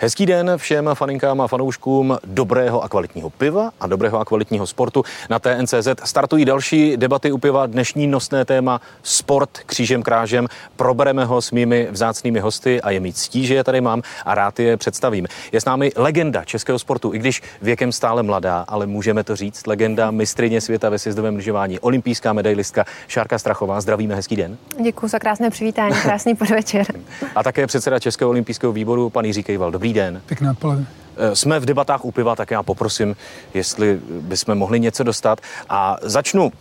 Hezký den všem faninkám a fanouškům dobrého a kvalitního piva a dobrého a kvalitního sportu. Na TNCZ startují další debaty u piva. Dnešní nosné téma sport křížem krážem. Probereme ho s mými vzácnými hosty a je mi ctí, že je tady mám a rád je představím. Je s námi legenda českého sportu, i když věkem stále mladá, ale můžeme to říct, legenda mistrině světa ve sjezdovém lyžování, olympijská medailistka Šárka Strachová. Zdravíme, hezký den. Děkuji za krásné přivítání, krásný podvečer. a také předseda Českého olympijského výboru, pan Jiří Kejval. Dobrý den. Pěkná odpoledne. Eh, jsme v debatách u piva, tak já poprosím, jestli bychom mohli něco dostat. A začnu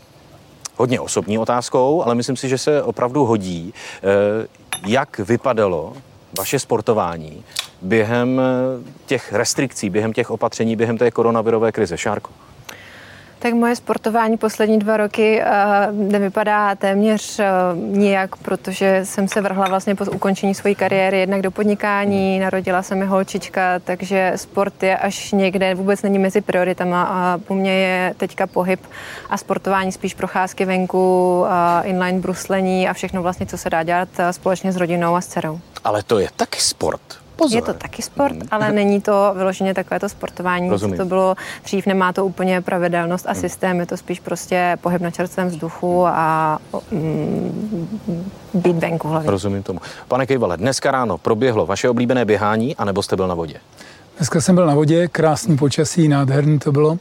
hodně osobní otázkou, ale myslím si, že se opravdu hodí. Eh, jak vypadalo vaše sportování během eh, těch restrikcí, během těch opatření, během té koronavirové krize? Šárko? Tak moje sportování poslední dva roky uh, nevypadá téměř uh, nijak, protože jsem se vrhla vlastně po ukončení své kariéry jednak do podnikání, narodila se mi holčička, takže sport je až někde, vůbec není mezi prioritama a po mně je teďka pohyb a sportování spíš procházky venku, uh, inline bruslení a všechno vlastně, co se dá dělat společně s rodinou a s dcerou. Ale to je taky sport. Pozor. Je to taky sport, mm. ale není to vyloženě takové to sportování, co to bylo dřív, nemá to úplně pravidelnost a mm. systém, je to spíš prostě pohyb na čerstvém vzduchu a mm, být venku hlavně. Rozumím tomu. Pane Kejvale, dneska ráno proběhlo vaše oblíbené běhání, anebo jste byl na vodě? Dneska jsem byl na vodě, krásný počasí, nádherný to bylo,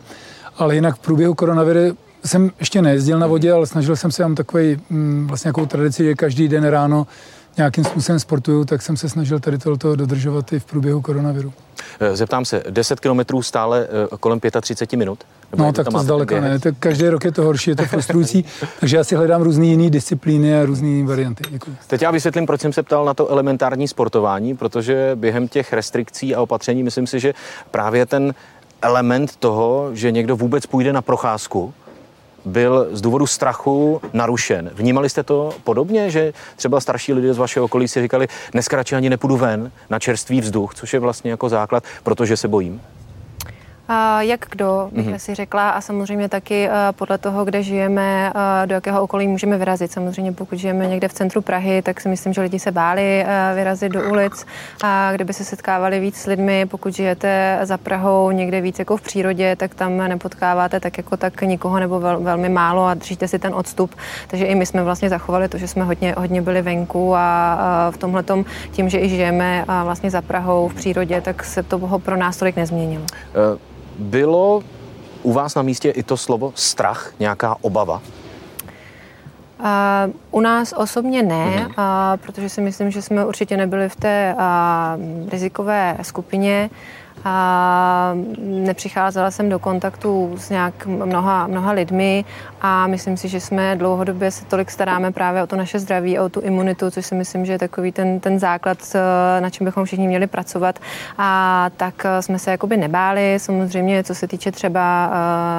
ale jinak v průběhu koronaviru jsem ještě nejezdil na vodě, ale snažil jsem se, mám takový mm, vlastně nějakou tradici, že každý den ráno nějakým způsobem sportuju, tak jsem se snažil tady tohoto dodržovat i v průběhu koronaviru. Eh, zeptám se, 10 kilometrů stále eh, kolem 35 minut? Nebo no, tak to zdaleka ne. Tak každý rok je to horší, je to frustrující, takže já si hledám různé jiné disciplíny a různé varianty. Děkuji. Teď já vysvětlím, proč jsem se ptal na to elementární sportování, protože během těch restrikcí a opatření myslím si, že právě ten element toho, že někdo vůbec půjde na procházku, byl z důvodu strachu narušen. Vnímali jste to podobně, že třeba starší lidé z vašeho okolí si říkali, dneska radši ani nepůjdu ven na čerstvý vzduch, což je vlastně jako základ, protože se bojím? Jak kdo, bych mm-hmm. si řekla, a samozřejmě taky podle toho, kde žijeme, do jakého okolí můžeme vyrazit. Samozřejmě pokud žijeme někde v centru Prahy, tak si myslím, že lidi se báli vyrazit do ulic, a kdyby se setkávali víc s lidmi, pokud žijete za Prahou někde víc jako v přírodě, tak tam nepotkáváte tak jako tak nikoho nebo vel, velmi málo a držíte si ten odstup. Takže i my jsme vlastně zachovali to, že jsme hodně, hodně byli venku a, a v tomhle tím, že i žijeme vlastně za Prahou v přírodě, tak se to pro nás tolik nezměnilo. Uh. Bylo u vás na místě i to slovo strach, nějaká obava? Uh, u nás osobně ne, uh, protože si myslím, že jsme určitě nebyli v té uh, rizikové skupině a nepřicházela jsem do kontaktu s nějak mnoha, mnoha lidmi a myslím si, že jsme dlouhodobě se tolik staráme právě o to naše zdraví, o tu imunitu, což si myslím, že je takový ten, ten základ, eh, na čem bychom všichni měli pracovat. A tak eh, jsme se jakoby nebáli. Samozřejmě, co se týče třeba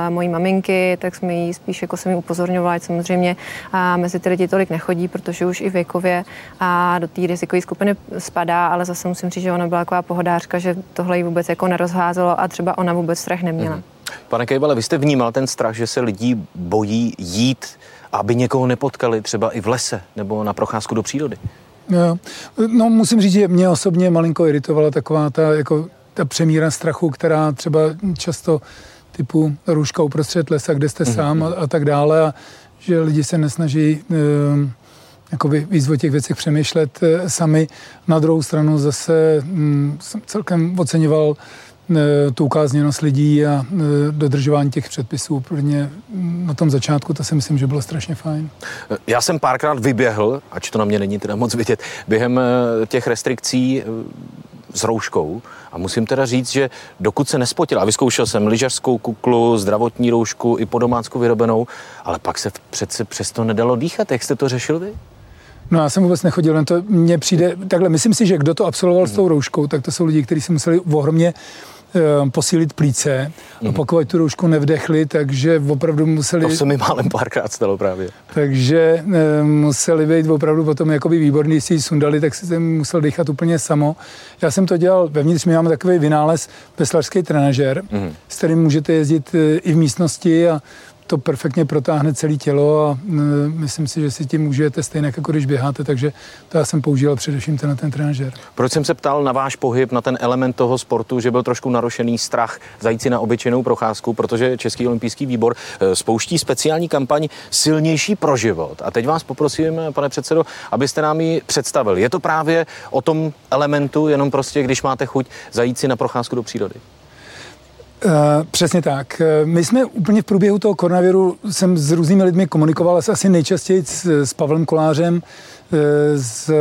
uh, mojí maminky, tak jsme jí spíš jako jsem jí upozorňovala, ať samozřejmě a mezi ty lidi tolik nechodí, protože už i věkově a do té rizikové skupiny spadá, ale zase musím říct, že ona byla taková pohodářka, že tohle jí vůbec nerozházelo a třeba ona vůbec strach neměla. Mm. Pane Kejbale, vy jste vnímal ten strach, že se lidí bojí jít, aby někoho nepotkali třeba i v lese nebo na procházku do přírody? No, no musím říct, že mě osobně malinko iritovala taková ta, jako, ta přemíra strachu, která třeba často typu růžka uprostřed lesa, kde jste mm-hmm. sám a, a tak dále a že lidi se nesnaží e, jakoby víc o těch věcech přemýšlet e, sami. Na druhou stranu zase mm, jsem celkem oceňoval Eh, tu ukázněnost lidí a eh, dodržování těch předpisů. Prvně na tom začátku to si myslím, že bylo strašně fajn. Eh, já jsem párkrát vyběhl, ač to na mě není teda moc vidět, během těch restrikcí s rouškou a musím teda říct, že dokud se nespotil, a vyzkoušel jsem lyžařskou kuklu, zdravotní roušku i po domácku vyrobenou, ale pak se přece přesto nedalo dýchat. Jak jste to řešil vy? No já jsem vůbec nechodil, jen to mně přijde, takhle, myslím si, že kdo to absolvoval s tou mhm. rouškou, tak to jsou lidi, kteří si museli ohromně Eh, posílit plíce a pokud tu roušku nevdechli, takže opravdu museli... To se mi málem párkrát stalo právě. Takže e, museli být opravdu potom jakoby výborný, jestli ji sundali, tak si jsem musel dýchat úplně samo. Já jsem to dělal, vevnitř my máme takový vynález, veslařský trenažer, mm. s kterým můžete jezdit e, i v místnosti a to perfektně protáhne celé tělo a myslím si, že si tím užijete stejně, jako když běháte, takže to já jsem používal především ten, ten trenažer. Proč jsem se ptal na váš pohyb, na ten element toho sportu, že byl trošku narušený strach zajít si na obyčejnou procházku, protože Český olympijský výbor eh, spouští speciální kampaň Silnější pro život. A teď vás poprosím, pane předsedo, abyste nám ji představil. Je to právě o tom elementu, jenom prostě, když máte chuť zajít si na procházku do přírody? Uh, přesně tak. Eh, my jsme úplně v průběhu toho koronaviru, jsem s různými lidmi komunikoval asi nejčastěji s, s Pavlem Kolářem, Eh, s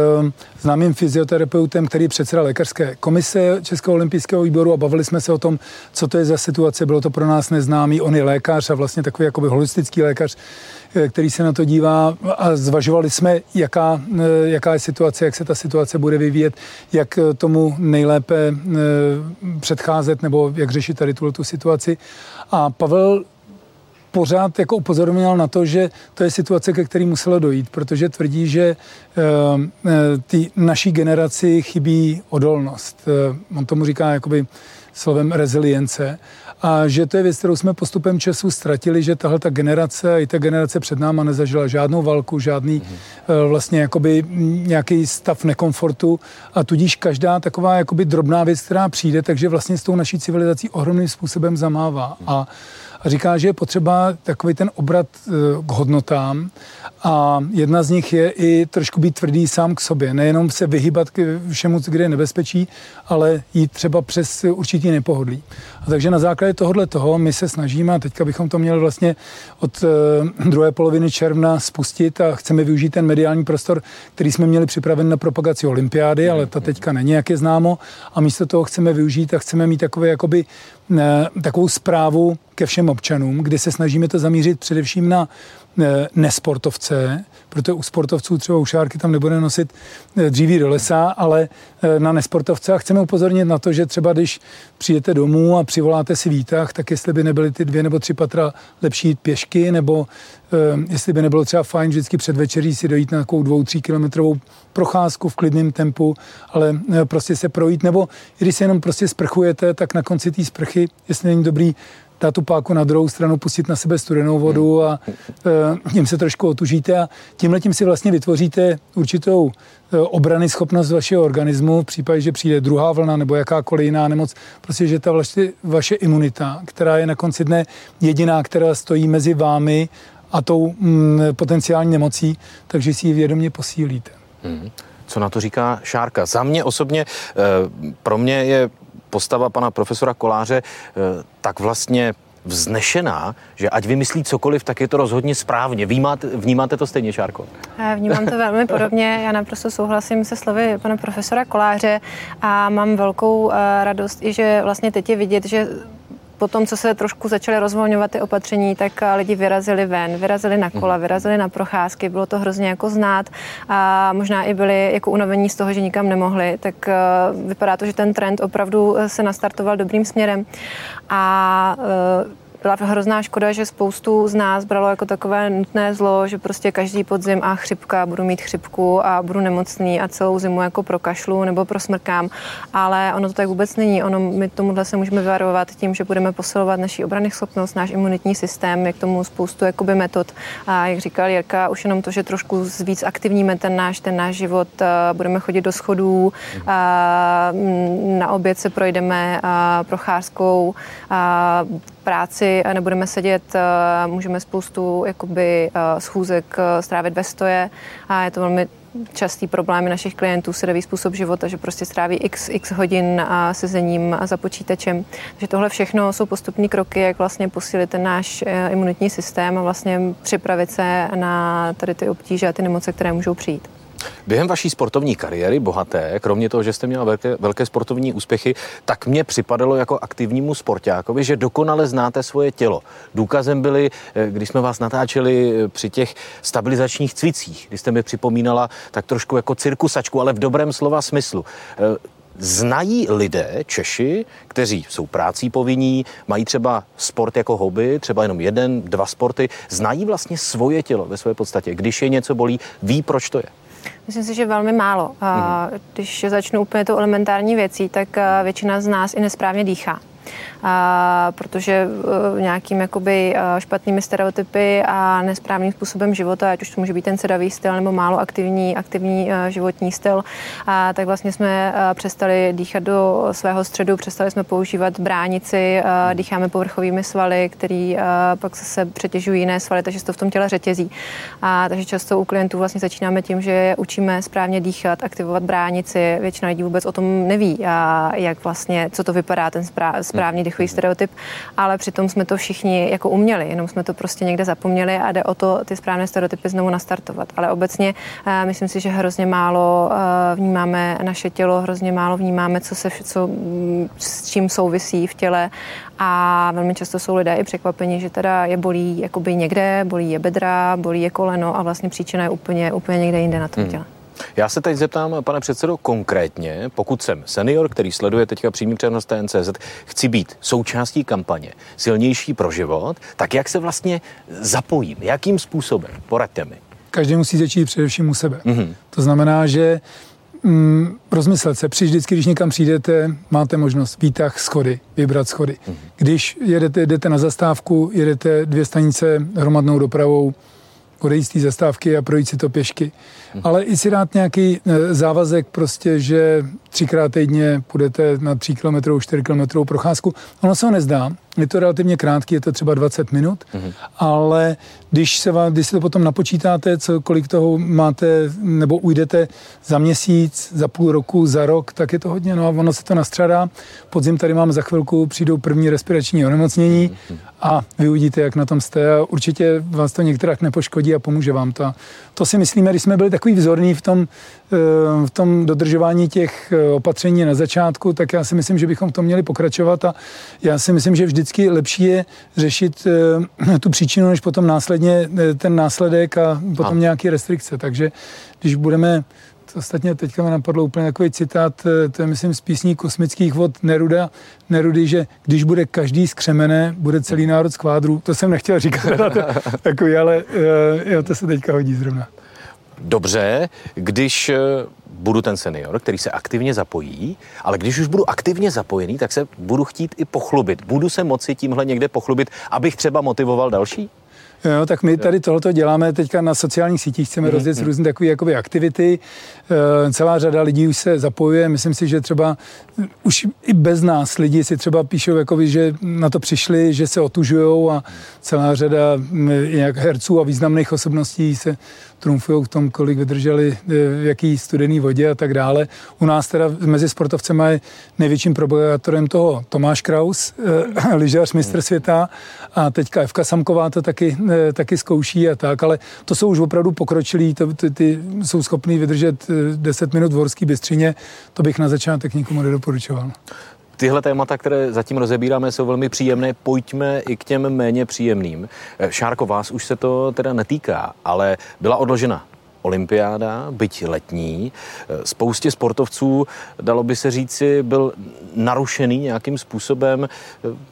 známým fyzioterapeutem, který předseda lékařské komise Českého olympijského výboru a bavili jsme se o tom, co to je za situace. Bylo to pro nás neznámý. On je lékař a vlastně takový jakoby holistický lékař, který se na to dívá a zvažovali jsme, jaká, eh, jaká je situace, jak se ta situace bude vyvíjet, jak tomu nejlépe předcházet nebo jak řešit tady tuhle tu situaci. A Pavel pořád jako upozorňoval na to, že to je situace, ke který muselo dojít, protože tvrdí, že ty naší generaci chybí odolnost. On tomu říká jakoby slovem rezilience a že to je věc, kterou jsme postupem času ztratili, že tahle ta generace, i ta generace před náma nezažila žádnou válku, žádný mm-hmm. vlastně jakoby nějaký stav nekomfortu a tudíž každá taková jakoby drobná věc, která přijde, takže vlastně s tou naší civilizací ohromným způsobem zamává. Mm-hmm. A a říká, že je potřeba takový ten obrat eh, k hodnotám a jedna z nich je i trošku být tvrdý sám k sobě. Nejenom se vyhybat k všemu, kde je nebezpečí, ale jít třeba přes určitý nepohodlí. A takže na základě tohohle toho my se snažíme, a teďka bychom to měli vlastně od eh, druhé poloviny června spustit a chceme využít ten mediální prostor, který jsme měli připraven na propagaci olympiády, ale ta teďka není, jak je známo. A místo toho chceme využít a chceme mít takové jakoby takovou zprávu ke všem občanům, kdy se snažíme to zamířit především na Eh, nesportovce, protože u sportovců třeba u šárky tam nebude nosit eh, dříví do lesa, ale eh, na nesportovce. A chceme upozornit na to, že třeba když přijete domů a přivoláte si výtah, tak jestli by nebyly ty dvě nebo tři patra lepší pěšky, nebo jestli by nebylo třeba fajn vždycky před večeří si dojít na takovou dvou, tří kilometrovou procházku v klidném tempu, ale prostě se projít, nebo když se jenom prostě sprchujete, tak na konci té sprchy, jestli není dobrý dát tu páku na druhou stranu, pustit na sebe studenou vodu a e, tím se trošku otužíte a tímhle tím si vlastně vytvoříte určitou e, obrany schopnost vašeho organismu v případě, že přijde druhá vlna nebo jakákoliv jiná nemoc, prostě, že ta vlastně vaše imunita, která je na konci dne jediná, která stojí mezi vámi a tou mm, potenciální nemocí, takže si ji vědomě posílíte. Hmm. Co na to říká Šárka? Za mě osobně, e, pro mě je postava pana profesora Koláře eh, tak vlastně vznešená, že ať vymyslí cokoliv, tak je to rozhodně správně. Vnímáte, vnímáte to stejně, Šárko? Vnímám to velmi podobně. Já naprosto souhlasím se slovy pana profesora Koláře a mám velkou eh, radost i, že vlastně teď je vidět, že po tom, co se trošku začaly rozvolňovat ty opatření, tak eh, lidi vyrazili ven, vyrazili na kola, mhm. vyrazili na procházky, bylo to hrozně jako znát a možná i byli jako unavení z toho, že nikam nemohli, tak eh, vypadá to, že ten trend opravdu eh, se nastartoval dobrým směrem a byla hrozná škoda, že spoustu z nás bralo jako takové nutné zlo, že prostě každý podzim a chřipka, budu mít chřipku a budu nemocný a celou zimu jako pro kašlu nebo pro smrkám, ale ono to tak vůbec není. Ono, my tomuhle se můžeme vyvarovat tím, že budeme posilovat naši obrany schopnost, náš imunitní systém, je k tomu spoustu jakoby metod. A jak říkal Jirka, už jenom to, že trošku víc aktivníme ten náš, ten náš život, budeme chodit do schodů, na oběd se projdeme procházkou, práci nebudeme sedět, eh, můžeme spoustu jakoby, eh, schůzek eh, strávit ve stoje a je to velmi častý problém našich klientů, sedavý způsob života, že prostě stráví x, x hodin a sezením a za počítačem. Takže tohle všechno jsou postupní kroky, jak vlastně posílit ten náš imunitní systém a vlastně připravit se na tady ty obtíže a ty nemoce, které můžou přijít. Během vaší sportovní kariéry, bohaté, kromě toho, že jste měla velké, velké sportovní úspěchy, tak mě připadalo jako aktivnímu sportákovi, že dokonale znáte svoje tělo. Důkazem byly, eh, když jsme vás natáčeli eh, při těch stabilizačních cvicích, kdy jste mi připomínala tak trošku jako cirkusačku, ale v dobrém slova smyslu. Eh, znají lidé, Češi, kteří jsou prácí povinní, mají třeba sport jako hobby, třeba jenom jeden, dva sporty, znají vlastně svoje tělo ve své podstatě. Když je něco bolí, ví, proč to je. Myslím si, že velmi málo. Mm-hmm. Když začnu úplně to elementární věcí, tak většina z nás i nesprávně dýchá. A, protože uh, nějakým jakoby uh, špatnými stereotypy a nesprávným způsobem života, ať už to může být ten sedavý styl nebo málo aktivní, aktivní uh, životní styl, a, tak vlastně jsme přestali dýchat do svého středu, přestali jsme používat bránici, dýcháme povrchovými svaly, který pak se přetěžují jiné svaly, takže se to v tom těle řetězí. A, takže často u klientů vlastně začínáme tím, že je učíme správně dýchat, aktivovat bránici. Většina lidí vůbec o tom neví, a jak vlastně, co to vypadá, ten správný dechový stereotyp, ale přitom jsme to všichni jako uměli, jenom jsme to prostě někde zapomněli a jde o to ty správné stereotypy znovu nastartovat. Ale obecně uh, myslím si, že hrozně málo uh, vnímáme naše tělo, hrozně málo vnímáme, co se, co, s čím souvisí v těle a velmi často jsou lidé i překvapení, že teda je bolí jakoby někde, bolí je bedra, bolí je koleno a vlastně příčina je úplně, úplně někde jinde na tom hmm. Já se teď zeptám, pane předsedo, konkrétně, pokud jsem senior, který sleduje teďka přímý přenos TNCZ, chci být součástí kampaně Silnější pro život, tak jak se vlastně zapojím? Jakým způsobem? Poraďte mi. Každý musí začít především u sebe. Mm-hmm. To znamená, že mm, rozmyslet se, při vždycky, když někam přijdete, máte možnost výtah schody, vybrat schody. Mm-hmm. Když jedete, jdete na zastávku, jedete dvě stanice hromadnou dopravou, odejít z té zastávky a projít si to pěšky. Ale i si dát nějaký e, závazek prostě, že třikrát týdně půjdete na 3 km, 4 km procházku. Ono se ho nezdá, je to relativně krátký, je to třeba 20 minut, mm-hmm. ale když se vám, když si to potom napočítáte, co, kolik toho máte, nebo ujdete za měsíc, za půl roku, za rok, tak je to hodně, no a ono se to nastřádá. Podzim tady mám za chvilku, přijdou první respirační onemocnění mm-hmm. a vy uvidíte, jak na tom jste a určitě vás to některak nepoškodí a pomůže vám to. To si myslíme, když jsme byli takový vzorní v tom, eh, v tom dodržování těch eh, opatření na začátku, tak já si myslím, že bychom to měli pokračovat a já si myslím, že vždycky lepší je řešit eh, tu příčinu, než potom následně ten následek a potom a. nějaké restrikce. Takže když budeme Ostatně teďka mi napadlo úplně takový citát, to je myslím z písní kosmických vod Neruda, Nerudy, že když bude každý skřemené, bude celý národ z kvádru. To jsem nechtěl říkat, takový, ale jo, to se teďka hodí zrovna. Dobře, když eh, budu ten senior, který se aktivně zapojí, ale když už budu aktivně zapojený, tak se budu chtít i pochlubit. Budu se moci tímhle někde pochlubit, abych třeba motivoval další? Jo, tak my tady tohoto děláme teďka na sociálních sítích, chceme mm-hmm. rozjet různé takové jakoby aktivity. E, celá řada lidí už se zapojuje. Myslím si, že třeba už i bez nás lidi si třeba píšou, jakoby, že na to přišli, že se otužují a celá řada jak herců a významných osobností se trumfují v tom, kolik vydrželi e, v jaký studený vodě a tak dále. U nás teda mezi sportovcemi je největším propagátorem toho Tomáš Kraus, lyžař mistr světa a teďka Evka Samková to taky, taky zkouší a tak, ale to jsou už opravdu pokročilí, to, ty, ty jsou schopní vydržet 10 minut v horský bystřině, to bych na začátek nikomu nedoporučoval. Tyhle témata, které zatím rozebíráme, jsou velmi příjemné. Pojďme i k těm méně příjemným. Šárko, vás už se to teda netýká, ale byla odložena olympiáda, byť letní. Spoustě sportovců, dalo by se říci, byl narušený nějakým způsobem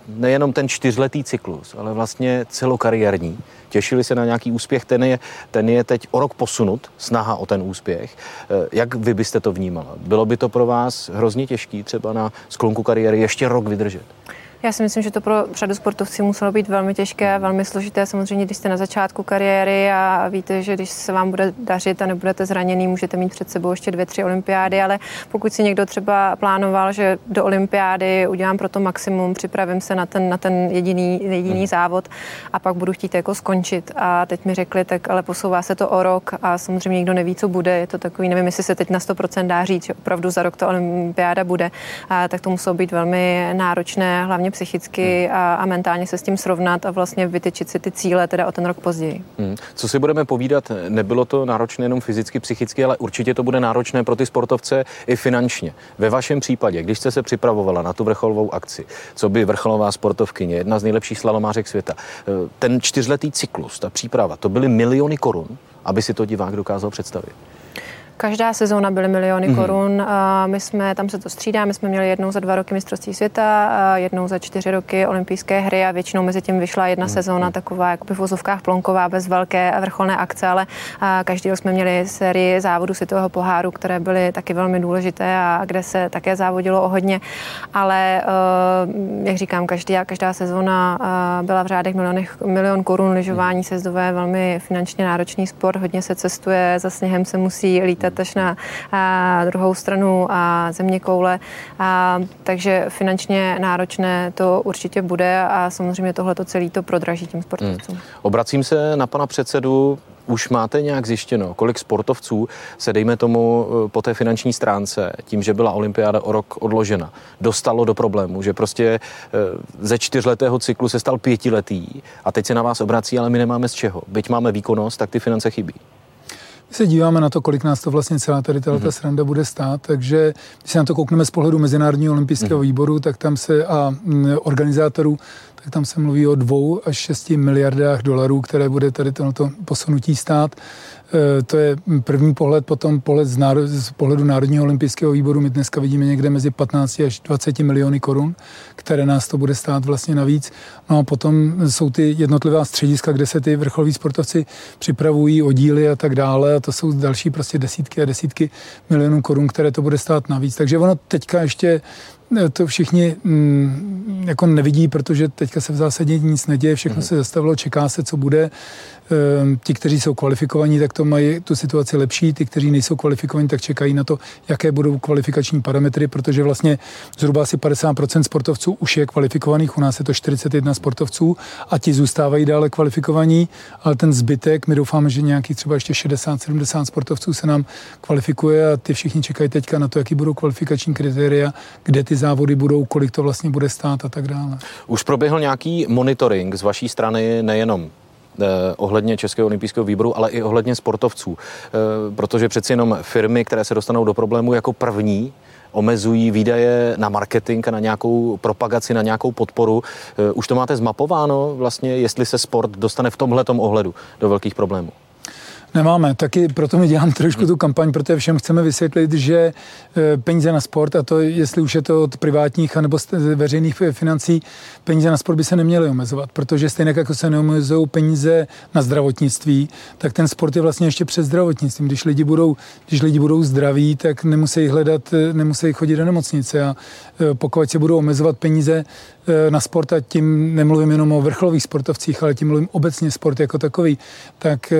nejenom ten čtyřletý cyklus, ale vlastně celokariérní. Těšili se na nějaký úspěch, ten je, ten je teď o rok posunut, snaha o ten úspěch. Jak vy byste to vnímala? Bylo by to pro vás hrozně těžký třeba na sklonku kariéry ještě rok vydržet? Já si myslím, že to pro řadu sportovců muselo být velmi těžké, velmi složité. Samozřejmě, když jste na začátku kariéry a víte, že když se vám bude dařit a nebudete zraněný, můžete mít před sebou ještě dvě, tři olympiády, ale pokud si někdo třeba plánoval, že do olympiády udělám pro to maximum, připravím se na ten, na ten jediný, jediný hmm. závod a pak budu chtít jako skončit. A teď mi řekli, tak ale posouvá se to o rok a samozřejmě nikdo neví, co bude. Je to takový, nevím, jestli se teď na 100% dá říct, že opravdu za rok ta olympiáda bude, a tak to muselo být velmi náročné, hlavně psychicky hmm. a, a mentálně se s tím srovnat a vlastně vytyčit si ty cíle teda o ten rok později. Hmm. Co si budeme povídat, nebylo to náročné jenom fyzicky, psychicky, ale určitě to bude náročné pro ty sportovce i finančně. Ve vašem případě, když jste se připravovala na tu vrcholovou akci, co by vrcholová sportovkyně, jedna z nejlepších slalomářek světa, eh, ten čtyřletý cyklus, ta příprava, to byly miliony korun, aby si to divák dokázal představit. Každá sezóna byly miliony mm-hmm. korun. A my jsme, tam se to střídá, my jsme měli jednou za dva roky mistrovství světa, a jednou za čtyři roky olympijské hry a většinou mezi tím vyšla jedna mm-hmm. sezóna taková jako v vozovkách plonková bez velké a vrcholné akce, ale a každý rok jsme měli sérii závodů světového poháru, které byly taky velmi důležité a kde se také závodilo o hodně, ale jak říkám, každá, každá sezóna byla v řádech milionech, milion korun, lyžování sezdové, velmi finančně náročný sport, hodně se cestuje, za sněhem se musí lítat až na a, druhou stranu a země koule, a, takže finančně náročné to určitě bude a samozřejmě tohle to celé to prodraží tím sportovcům. Hmm. Obracím se na pana předsedu. Už máte nějak zjištěno, kolik sportovců se, dejme tomu, eh, po té finanční stránce, tím, že byla olympiáda o rok odložena, dostalo do problému, že prostě eh, ze čtyřletého cyklu se stal pětiletý a teď se na vás obrací, ale my nemáme z čeho. Byť máme výkonnost, tak ty finance chybí. Se díváme na to, kolik nás to vlastně celá tady ta mm-hmm. sranda bude stát, takže když se na to koukneme z pohledu Mezinárodního olympijského mm-hmm. výboru tak tam se a m, organizátorů, tak tam se mluví o dvou až šesti miliardách dolarů, které bude tady to posunutí stát. E, to je první pohled, potom pohled z, náro, z pohledu Národního olympijského výboru. My dneska vidíme někde mezi 15 až 20 miliony korun, které nás to bude stát vlastně navíc. No a potom jsou ty jednotlivá střediska, kde se ty vrcholoví sportovci připravují, oddíly a tak dále. A to jsou další prostě desítky a desítky milionů korun, které to bude stát navíc. Takže ono teďka ještě to všichni mm, jako nevidí, protože teďka se v zásadě nic neděje, všechno mm. se zastavilo, čeká se, co bude. Ehm, ti, kteří jsou kvalifikovaní, tak to mají tu situaci lepší, ty, kteří nejsou kvalifikovaní, tak čekají na to, jaké budou kvalifikační parametry, protože vlastně zhruba asi 50% sportovců už je kvalifikovaných, u nás je to 41 sportovců a ti zůstávají dále kvalifikovaní, ale ten zbytek, my doufáme, že nějakých třeba ještě 60-70 sportovců se nám kvalifikuje a ty všichni čekají teďka na to, jaký budou kvalifikační kritéria, kde ty závody budou, kolik to vlastně bude stát a tak dále. Už proběhl nějaký monitoring z vaší strany nejenom ohledně Českého olympijského výboru, ale i ohledně sportovců. Eh, protože přeci jenom firmy, které se dostanou do problému jako první, omezují výdaje na marketing a na nějakou propagaci, na nějakou podporu. Eh, už to máte zmapováno vlastně, jestli se sport dostane v tomhletom ohledu do velkých problémů? Nemáme, taky proto mi dělám trošku tu kampaň, protože všem chceme vysvětlit, že e, peníze na sport, a to jestli už je to od privátních anebo veřejných financí, peníze na sport by se neměly omezovat, protože stejně jako se neomezují peníze na zdravotnictví, tak ten sport je vlastně ještě před zdravotnictvím. Když lidi budou, když lidi budou zdraví, tak nemusí hledat, e, nemusí chodit do nemocnice a e, pokud se budou omezovat peníze na sport, a tím nemluvím jenom o vrcholových sportovcích, ale tím mluvím obecně sport jako takový, tak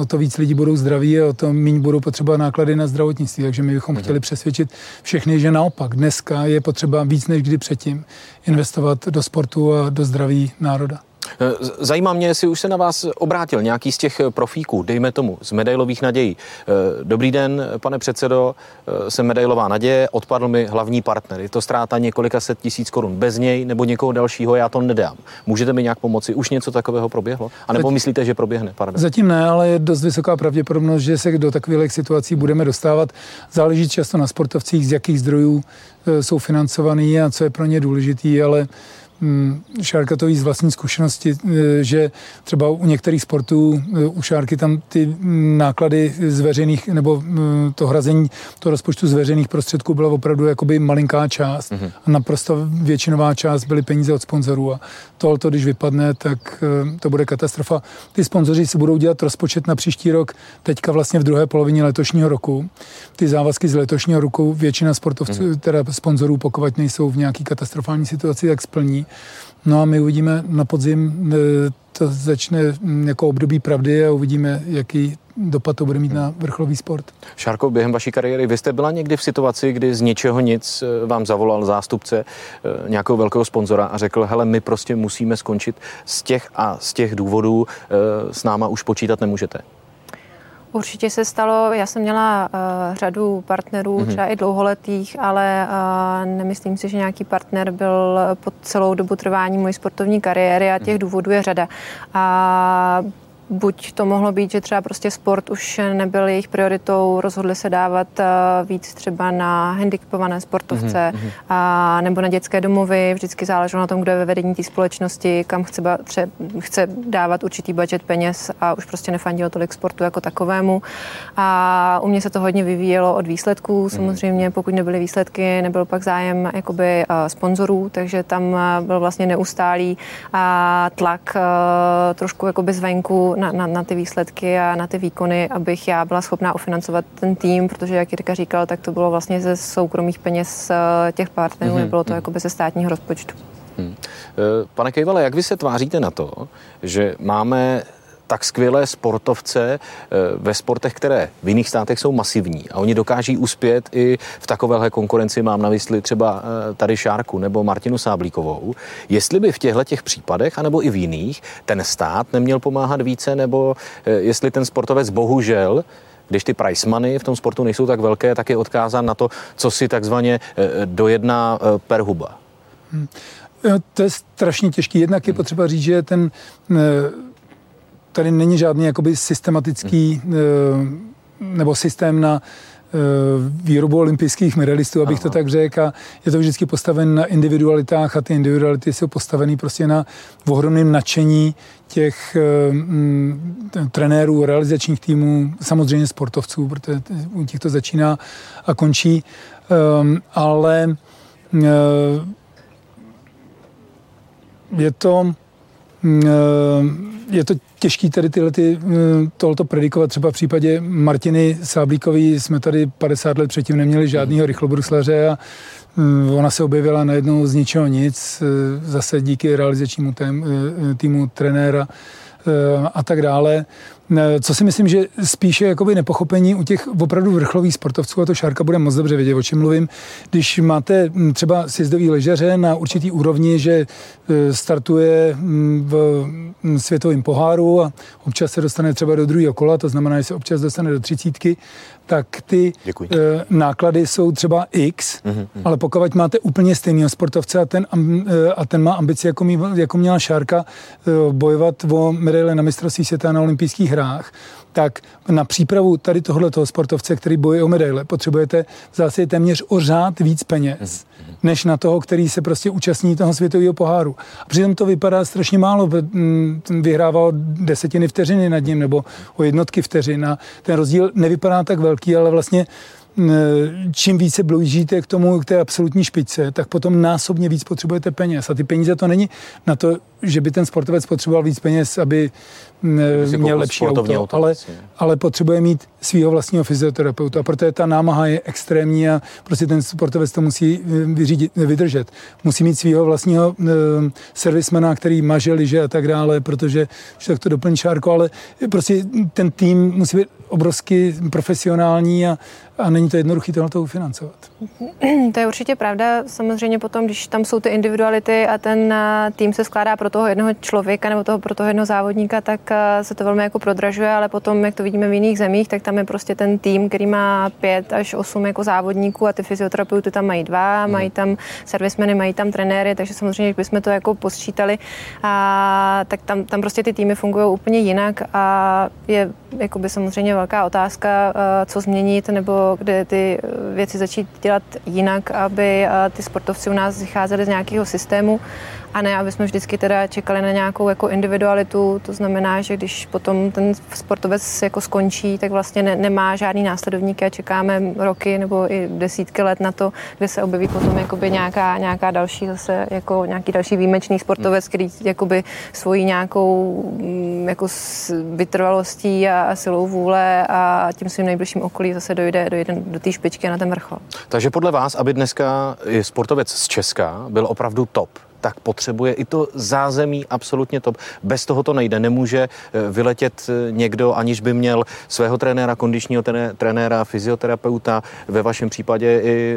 o to víc lidi budou zdraví a o to méně budou potřeba náklady na zdravotnictví. Takže my bychom mm-hmm. chtěli přesvědčit všechny, že naopak dneska je potřeba víc než kdy předtím investovat do sportu a do zdraví národa. Eh, zajímá mě, jestli už se na vás obrátil nějaký z těch profíků, dejme tomu, z medailových nadějí. Eh, dobrý den, pane předsedo, eh, jsem medailová naděje, odpadl mi hlavní partner. Je to ztráta několika set tisíc korun. Bez něj nebo někoho dalšího já to nedám. Můžete mi nějak pomoci? Už něco takového proběhlo? A nebo myslíte, že proběhne? Pardon. Zatím ne, ale je dost vysoká pravděpodobnost, že se do takových situací budeme dostávat. Záleží často na sportovcích, z jakých zdrojů jsou financovaný a co je pro ně důležitý, ale Šárka to ví z vlastní zkušenosti, e, že třeba u některých sportů e, u Šárky tam ty náklady z veřejných, nebo e, to hrazení to rozpočtu z veřejných prostředků byla opravdu jakoby malinká část mm-hmm. a naprosto většinová část byly peníze od sponzorů a tohle, když vypadne, tak to bude katastrofa. Ty sponzoři si budou dělat rozpočet na příští rok teďka vlastně v druhé polovině letošního roku. Ty závazky z letošního roku většina sportovců, mm-hmm. teda sponzorů, pokud nejsou v nějaký katastrofální situaci, tak splní. No a my uvidíme na podzim, e, to začne jako období pravdy a uvidíme, jaký dopad to bude mít na vrcholový sport. Šárko, během vaší kariéry, vy jste byla někdy v situaci, kdy z ničeho nic e, vám zavolal zástupce e, nějakého velkého sponzora a řekl, hele, my prostě musíme skončit z těch a z těch důvodů, s náma už počítat nemůžete. Určitě se stalo, já jsem měla uh, řadu partnerů, mm-hmm. třeba i dlouholetých, ale uh, nemyslím si, že nějaký partner byl po celou dobu trvání mojí sportovní kariéry a těch mm-hmm. důvodů je řada. A buď to mohlo být, že třeba prostě sport už nebyl jejich prioritou, rozhodli se dávat uh, víc třeba na handicapované sportovce mm-hmm. a, nebo na dětské domovy. Vždycky záleželo na tom, kdo je ve vedení té společnosti, kam chce, tře, chce dávat určitý budget peněz a už prostě nefandilo tolik sportu jako takovému. A u mě se to hodně vyvíjelo od výsledků. Mhm. Samozřejmě, pokud nebyly výsledky, nebyl pak zájem jakoby uh, sponzorů, takže tam uh, byl vlastně neustálý tlak trošku jakoby zvenku na, na, na ty výsledky a na ty výkony, abych já byla schopná ufinancovat ten tým, protože jak Jirka říkal, tak to bylo vlastně ze soukromých peněz eh, těch partnerů, mm-hmm. nebylo to jakoby ze státního rozpočtu. Hmm. Eh, pane Kejvale, jak vy se tváříte na to, že máme tak skvělé sportovce eh, ve sportech, které v jiných státech jsou masivní a oni dokáží uspět i v takovéhle konkurenci, mám na mysli třeba eh, tady Šárku nebo Martinu Sáblíkovou. Jestli by v těchto těch případech, anebo i v jiných, ten stát neměl pomáhat více, nebo eh, jestli ten sportovec bohužel když ty price money v tom sportu nejsou tak velké, tak je odkázán na to, co si takzvaně dojedná per huba. Hmm. To je strašně těžké. Jednak je hmm. potřeba říct, že ten tady není žádný jakoby systematický hmm. nebo systém na eh, výrobu olympijských medalistů, abych Aha. to tak řekl. A je to vždycky postaven na individualitách a ty individuality jsou postaveny prostě na ohromném nadšení těch mm, trenérů, realizačních týmů, samozřejmě sportovců, protože u těch to začíná a končí. Um, ale uh, je to uh, je to těžký tady tyhle ty, eh, tohoto predikovat. Třeba v případě Martiny Sáblíkový jsme tady 50 let předtím neměli žádného rychlobruslaře a eh, ona se objevila najednou z ničeho nic, eh, zase díky realizačnímu týmu trenéra a tak dále. Co si myslím, že spíše jakoby nepochopení u těch opravdu vrcholových sportovců, a to Šárka bude moc dobře vědět, o čem mluvím, když máte hm, třeba sjezdový ležeře na určitý úrovni, že e, startuje hm, v hm, světovém poháru a občas se dostane třeba do druhého kola, to znamená, že se občas dostane do třicítky, tak ty Děkuji. E, náklady jsou třeba X, mm-hmm. ale pokud máte úplně stejného sportovce a ten, a ten má ambici, jako, mý, jako měla Šárka, bojovat o medaile na mistrovství světa na olympijských hrách, tak na přípravu tady tohoto sportovce, který bojuje o medaile, potřebujete zásadě téměř o řád víc peněz, než na toho, který se prostě účastní toho světového poháru. A přitom to vypadá strašně málo. Vyhrává o desetiny vteřiny nad ním nebo o jednotky vteřin. A ten rozdíl nevypadá tak velký, ale vlastně čím více blížíte k tomu, k té absolutní špičce, tak potom násobně víc potřebujete peněz. A ty peníze to není na to, že by ten sportovec potřeboval víc peněz, aby měl lepší auto, auto ale, ale potřebuje mít svého vlastního fyzioterapeuta. A proto je ta námaha je extrémní a prostě ten sportovec to musí vyřídit, vydržet. Musí mít svého vlastního uh, servismana, který maže, liže a tak dále, protože že tak to doplní šárko, ale prostě ten tým musí být obrovsky profesionální a, a není to jednoduché tohle to ufinancovat. To je určitě pravda. Samozřejmě potom, když tam jsou ty individuality a ten tým se skládá pro toho jednoho člověka nebo toho, pro toho jednoho závodníka, tak se to velmi jako prodražuje, ale potom, jak to vidíme v jiných zemích, tak tam je prostě ten tým, který má pět až osm jako závodníků a ty fyzioterapeuty tam mají dva, hmm. mají tam servismeny, mají tam trenéry, takže samozřejmě, když bychom to jako posčítali, a, tak tam, tam prostě ty týmy fungují úplně jinak a je jakoby samozřejmě velká otázka, co změnit nebo kde ty věci začít dělat jinak, aby ty sportovci u nás vycházeli z nějakého systému a ne, aby jsme vždycky teda čekali na nějakou jako individualitu. To znamená, že když potom ten sportovec jako skončí, tak vlastně ne, nemá žádný následovník a čekáme roky nebo i desítky let na to, kde se objeví potom jakoby nějaká, nějaká další zase jako nějaký další výjimečný sportovec, který jakoby svojí nějakou mm, jako vytrvalostí a, a silou vůle a tím svým nejbližším okolí zase dojde, dojde do té špičky na ten vrchol. Takže podle vás, aby dneska sportovec z Česka byl opravdu top, tak potřebuje i to zázemí absolutně top. Bez toho to nejde. Nemůže eh, vyletět eh, někdo, aniž by měl svého trenéra, kondičního trenéra, fyzioterapeuta, ve vašem případě i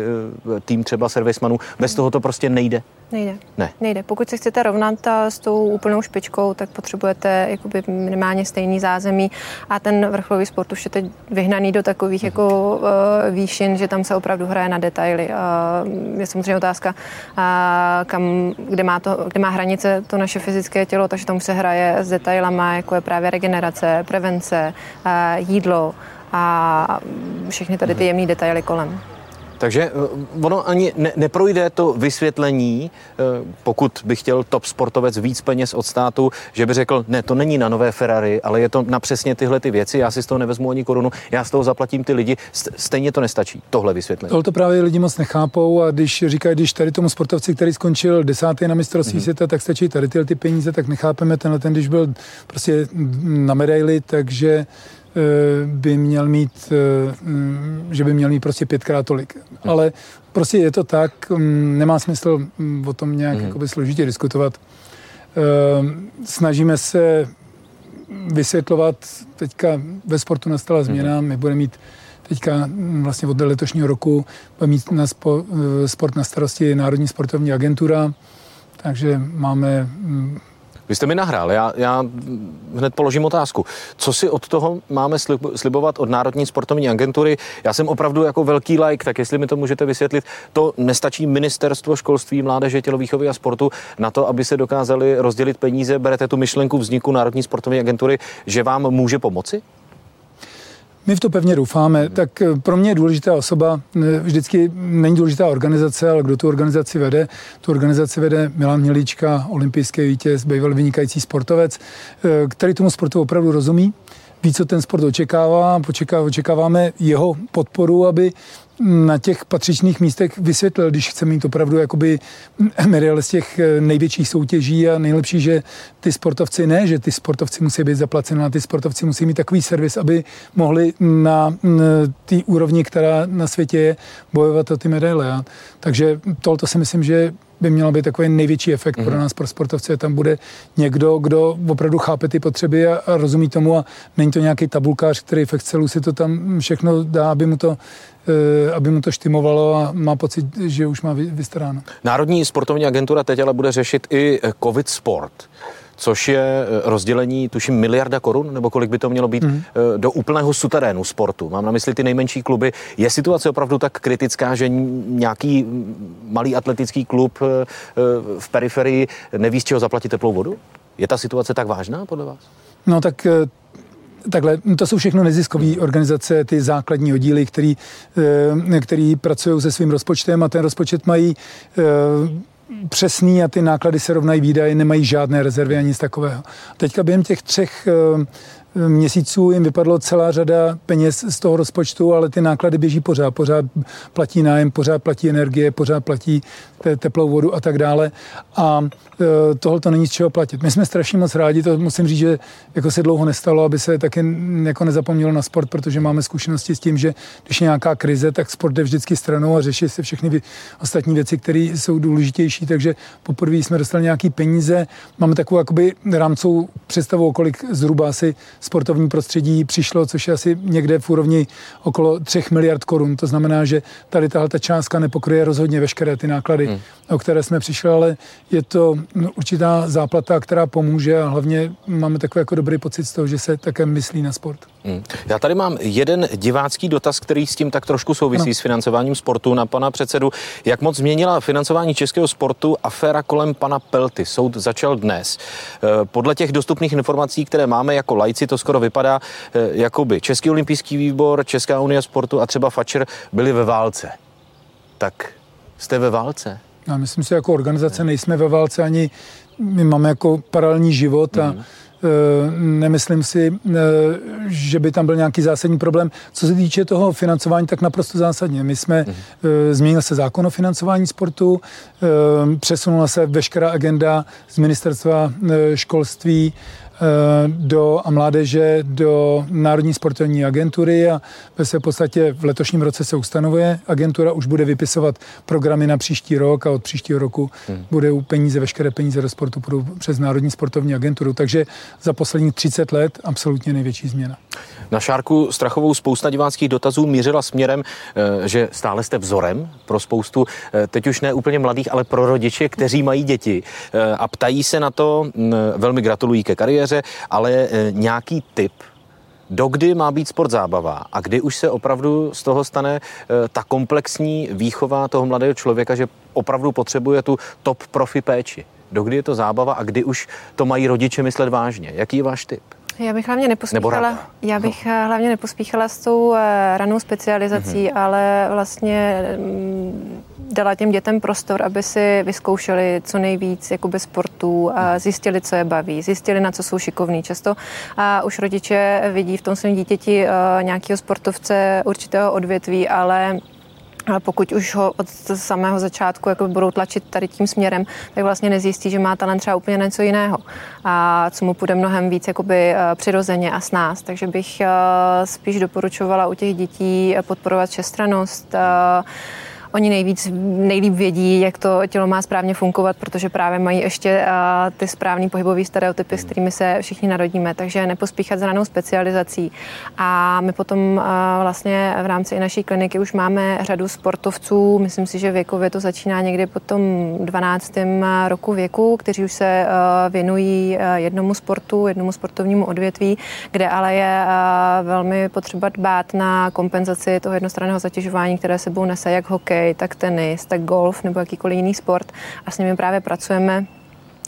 eh, tým třeba servismanů. Bez toho to prostě nejde. Nejde. Ne. Nejde. Pokud se chcete rovnat s tou úplnou špičkou, tak potřebujete jakoby minimálně stejný zázemí a ten vrcholový sport už je teď vyhnaný do takových jako uh, výšin, že tam se opravdu hraje na detaily. Uh, je samozřejmě otázka, uh, kam, kde má, to, kde má hranice to naše fyzické tělo, takže tomu se hraje s detailama, jako je právě regenerace, prevence, jídlo a všechny tady ty jemné detaily kolem. Takže eh, ono ani ne, neprojde to vysvětlení, eh, pokud by chtěl top sportovec víc peněz od státu, že by řekl, ne, to není na nové Ferrari, ale je to na přesně tyhle ty věci, já si z toho nevezmu ani korunu, já z toho zaplatím ty lidi, stejně to nestačí, tohle vysvětlení. Tohle to právě lidi moc nechápou a když říkají, když tady tomu sportovci, který skončil desátý na mistrovství mm-hmm. světa, tak stačí tady ty, ty peníze, tak nechápeme tenhle ten, když byl prostě na medaili, takže by měl mít, eh, mm, že by měl mít prostě pětkrát tolik. Ale prostě je to tak, mm, nemá smysl mm, o tom nějak mm. jakoby složitě diskutovat. Eh, snažíme se vysvětlovat, teďka ve sportu nastala změna, my budeme mít teďka vlastně od letošního roku bude mít na spo, sport na starosti Národní sportovní agentura, takže máme vy jste mi nahrál, já, já hned položím otázku. Co si od toho máme slibovat od Národní sportovní agentury? Já jsem opravdu jako velký like, tak jestli mi to můžete vysvětlit, to nestačí ministerstvo školství, mládeže, tělovýchovy a sportu na to, aby se dokázali rozdělit peníze. Berete tu myšlenku vzniku Národní sportovní agentury, že vám může pomoci? My v to pevně doufáme. Tak eh, pro mě je důležitá osoba, eh, vždycky není důležitá organizace, ale kdo tu organizaci vede. Tu organizaci vede Milan Mělíčka, olympijský vítěz, bývalý vynikající sportovec, eh, který tomu sportu opravdu rozumí ví, co ten sport očekává. Očekáváme jeho podporu, aby na těch patřičných místech vysvětlil, když chce mít opravdu jakoby medaile z těch eh, největších soutěží a nejlepší, že ty sportovci ne, že ty sportovci musí být zaplaceni, ale ty sportovci musí mít takový servis, aby mohli na té úrovni, která na světě je, bojovat o ty medaile. Takže tohle si myslím, že by mělo být takový největší efekt mm-hmm. pro mhm. nás, pro sportovce. Tam bude někdo, kdo opravdu chápe ty potřeby a, a rozumí tomu a není to nějaký tabulkář, který v Excelu si to tam všechno dá, aby mu to eh, aby mu to štimovalo a má pocit, že už má vystaráno. Národní sportovní agentura teď ale bude řešit i COVID sport což je eh, rozdělení, tuším, miliarda korun, nebo kolik by to mělo být, mm. do úplného suterénu sportu. Mám na mysli ty nejmenší kluby. Je situace opravdu tak kritická, že nějaký malý atletický klub eh, v periferii neví, z čeho zaplatit teplou vodu? Je ta situace tak vážná podle vás? No tak Takhle, to jsou všechno neziskové organizace, ty základní oddíly, který, který pracují se svým rozpočtem a ten rozpočet mají přesný a ty náklady se rovnají výdaje, nemají žádné rezervy ani nic takového. Teďka během těch třech eh, měsíců jim vypadlo celá řada peněz z toho rozpočtu, ale ty náklady běží pořád. Pořád platí nájem, pořád platí energie, pořád platí teplou vodu a tak dále. A e, tohle to není z čeho platit. My jsme strašně moc rádi, to musím říct, že jako se dlouho nestalo, aby se taky jako nezapomnělo na sport, protože máme zkušenosti s tím, že když je nějaká krize, tak sport jde vždycky stranou a řeší se všechny ostatní věci, které jsou důležitější. Takže poprvé jsme dostali nějaký peníze. Máme takovou jakoby rámcovou představu, kolik zhruba asi sportovní prostředí přišlo, což je asi někde v úrovni okolo 3 miliard korun. To znamená, že tady tahle ta částka nepokryje rozhodně veškeré ty náklady, hmm. o které jsme přišli, ale je to no, určitá záplata, která pomůže a hlavně máme takový jako dobrý pocit z toho, že se také myslí na sport. Hmm. Já tady mám jeden divácký dotaz, který s tím tak trošku souvisí ano. s financováním sportu na pana předsedu. Jak moc změnila financování českého sportu aféra kolem pana Pelty? Soud začal dnes. Eh, podle těch dostupných informací, které máme jako lajci, to skoro vypadá, eh, jako by Český olympijský výbor, Česká unie sportu a třeba Fatscher byli ve válce. Tak jste ve válce? Já myslím si, jako organizace nejsme ve válce ani my máme jako paralelní život a mm. Nemyslím si, eh, že by tam byl nějaký zásadní problém. Co se týče toho financování, tak naprosto zásadně. My jsme, mm. změnil se zákon o financování sportu, přesunula se veškerá agenda z ministerstva školství Eh, do, a mládeže do Národní sportovní agentury a se v podstatě v letošním roce se ustanovuje. Agentura už bude vypisovat programy na příští rok a od příštího roku hmm. bude peníze, veškeré peníze do sportu budou přes Národní sportovní agenturu. Takže za posledních 30 let absolutně největší změna. Na Šárku Strachovou spousta diváckých dotazů mířila směrem, eh, že stále jste vzorem pro spoustu, eh, teď už ne úplně mladých, ale pro rodiče, kteří mají děti. A ptají se na to, mm, velmi gratulují ke kariéře, ale nějaký tip dokdy má být sport zábava a kdy už se opravdu z toho stane eh, ta komplexní výchova toho mladého člověka, že opravdu potřebuje tu top profi péči. Dokdy je to zábava a kdy už to mají rodiče myslet vážně? Jaký je váš tip? Já bych hlavně nepospíchala, já bych no. hlavně nepospíchala s tou ranou specializací, mm-hmm. ale vlastně mm, dala těm dětem prostor, aby si vyzkoušeli co nejvíc jakoby sportů a zjistili, co je baví, zjistili, na co jsou šikovní. Často a už rodiče vidí v tom svém dítěti nějakého sportovce určitého odvětví, ale ale pokud už ho od samého začátku jako budou tlačit tady tím směrem, tak vlastně nezjistí, že má talent třeba úplně něco jiného a co mu půjde mnohem víc jakoby přirozeně a s nás. Takže bych spíš doporučovala u těch dětí podporovat všestranost, Oni nejvíc, nejlíp vědí, jak to tělo má správně fungovat, protože právě mají ještě uh, ty správné pohybové stereotypy, s kterými se všichni narodíme. Takže nepospíchat s ranou specializací. A my potom uh, vlastně v rámci i naší kliniky už máme řadu sportovců. Myslím si, že věkově to začíná někdy po tom 12. roku věku, kteří už se uh, věnují uh, jednomu sportu, jednomu sportovnímu odvětví, kde ale je uh, velmi potřeba dbát na kompenzaci toho jednostranného zatěžování, které sebou nese jak hokej, tak tenis, tak golf nebo jakýkoliv jiný sport. A s nimi právě pracujeme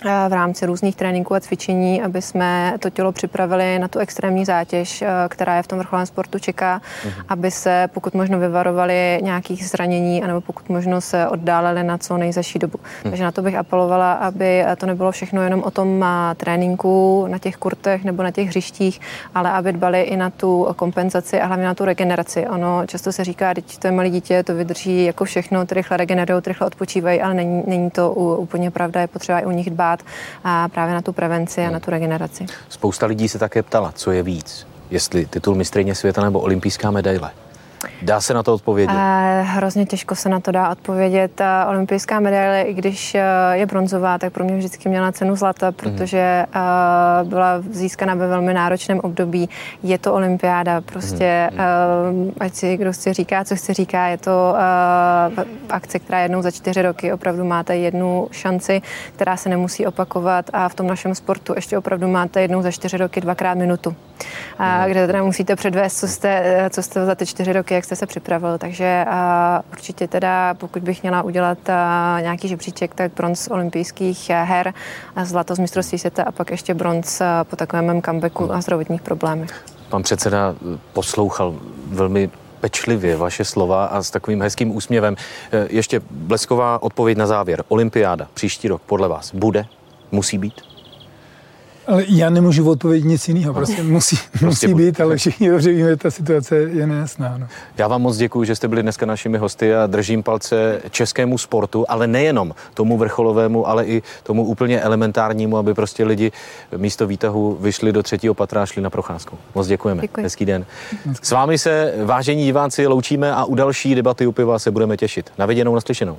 v rámci různých tréninků a cvičení, aby jsme to tělo připravili na tu extrémní zátěž, eh, která je v tom vrcholovém sportu čeká, mm-hmm. aby se pokud možno vyvarovali nějakých zranění, anebo pokud možno se oddálili na co nejzaší dobu. Mm. Takže na to bych apelovala, aby to nebylo všechno jenom o tom eh, tréninku na těch kurtech nebo na těch hřištích, ale aby dbali i na tu kompenzaci a hlavně na tu regeneraci. Ono často se říká, že to je malé dítě, to vydrží jako všechno, ty rychle regenerují, rychle odpočívají, ale není, není to úplně pravda, je potřeba i u nich dbát dbát a právě na tu prevenci a na tu regeneraci. Spousta lidí se také ptala, co je víc, jestli titul mistrně světa nebo olympijská medaile. Dá se na to odpovědět? Uh, hrozně těžko se na to dá odpovědět. Uh, olympijská medaile, i když uh, je bronzová, tak pro mě vždycky měla cenu zlata, protože uh, byla získána ve velmi náročném období. Je to olympiáda, prostě uh, ať si kdo si říká, co chce říká, je to uh, akce, která je jednou za čtyři roky. Opravdu máte jednu šanci, která se nemusí opakovat a v tom našem sportu ještě opravdu máte jednou za čtyři roky dvakrát minutu, uh, kde teda musíte předvést, co jste, co jste za ty čtyři roky jak jste se připravil. Takže určitě teda, pokud bych měla udělat nějaký žebříček, tak bronz olympijských her, zlato z mistrovství světa a pak ještě bronz po takovém mém comebacku a zdravotních problémech. Pan předseda poslouchal velmi pečlivě vaše slova a s takovým hezkým úsměvem. E, ještě blesková odpověď na závěr. Olympiáda příští rok podle vás bude? Musí být? Ale já nemůžu odpovědět nic jiného, prostě musí, prostě musí být, ale všichni dobře víme, ta situace je nejasná. No. Já vám moc děkuji, že jste byli dneska našimi hosty a držím palce českému sportu, ale nejenom tomu vrcholovému, ale i tomu úplně elementárnímu, aby prostě lidi místo výtahu vyšli do třetího patra a šli na procházku. Moc děkujeme. Děkuji. Hezký den. S vámi se, vážení diváci, loučíme a u další debaty u piva se budeme těšit. Na viděnou, naslyšenou.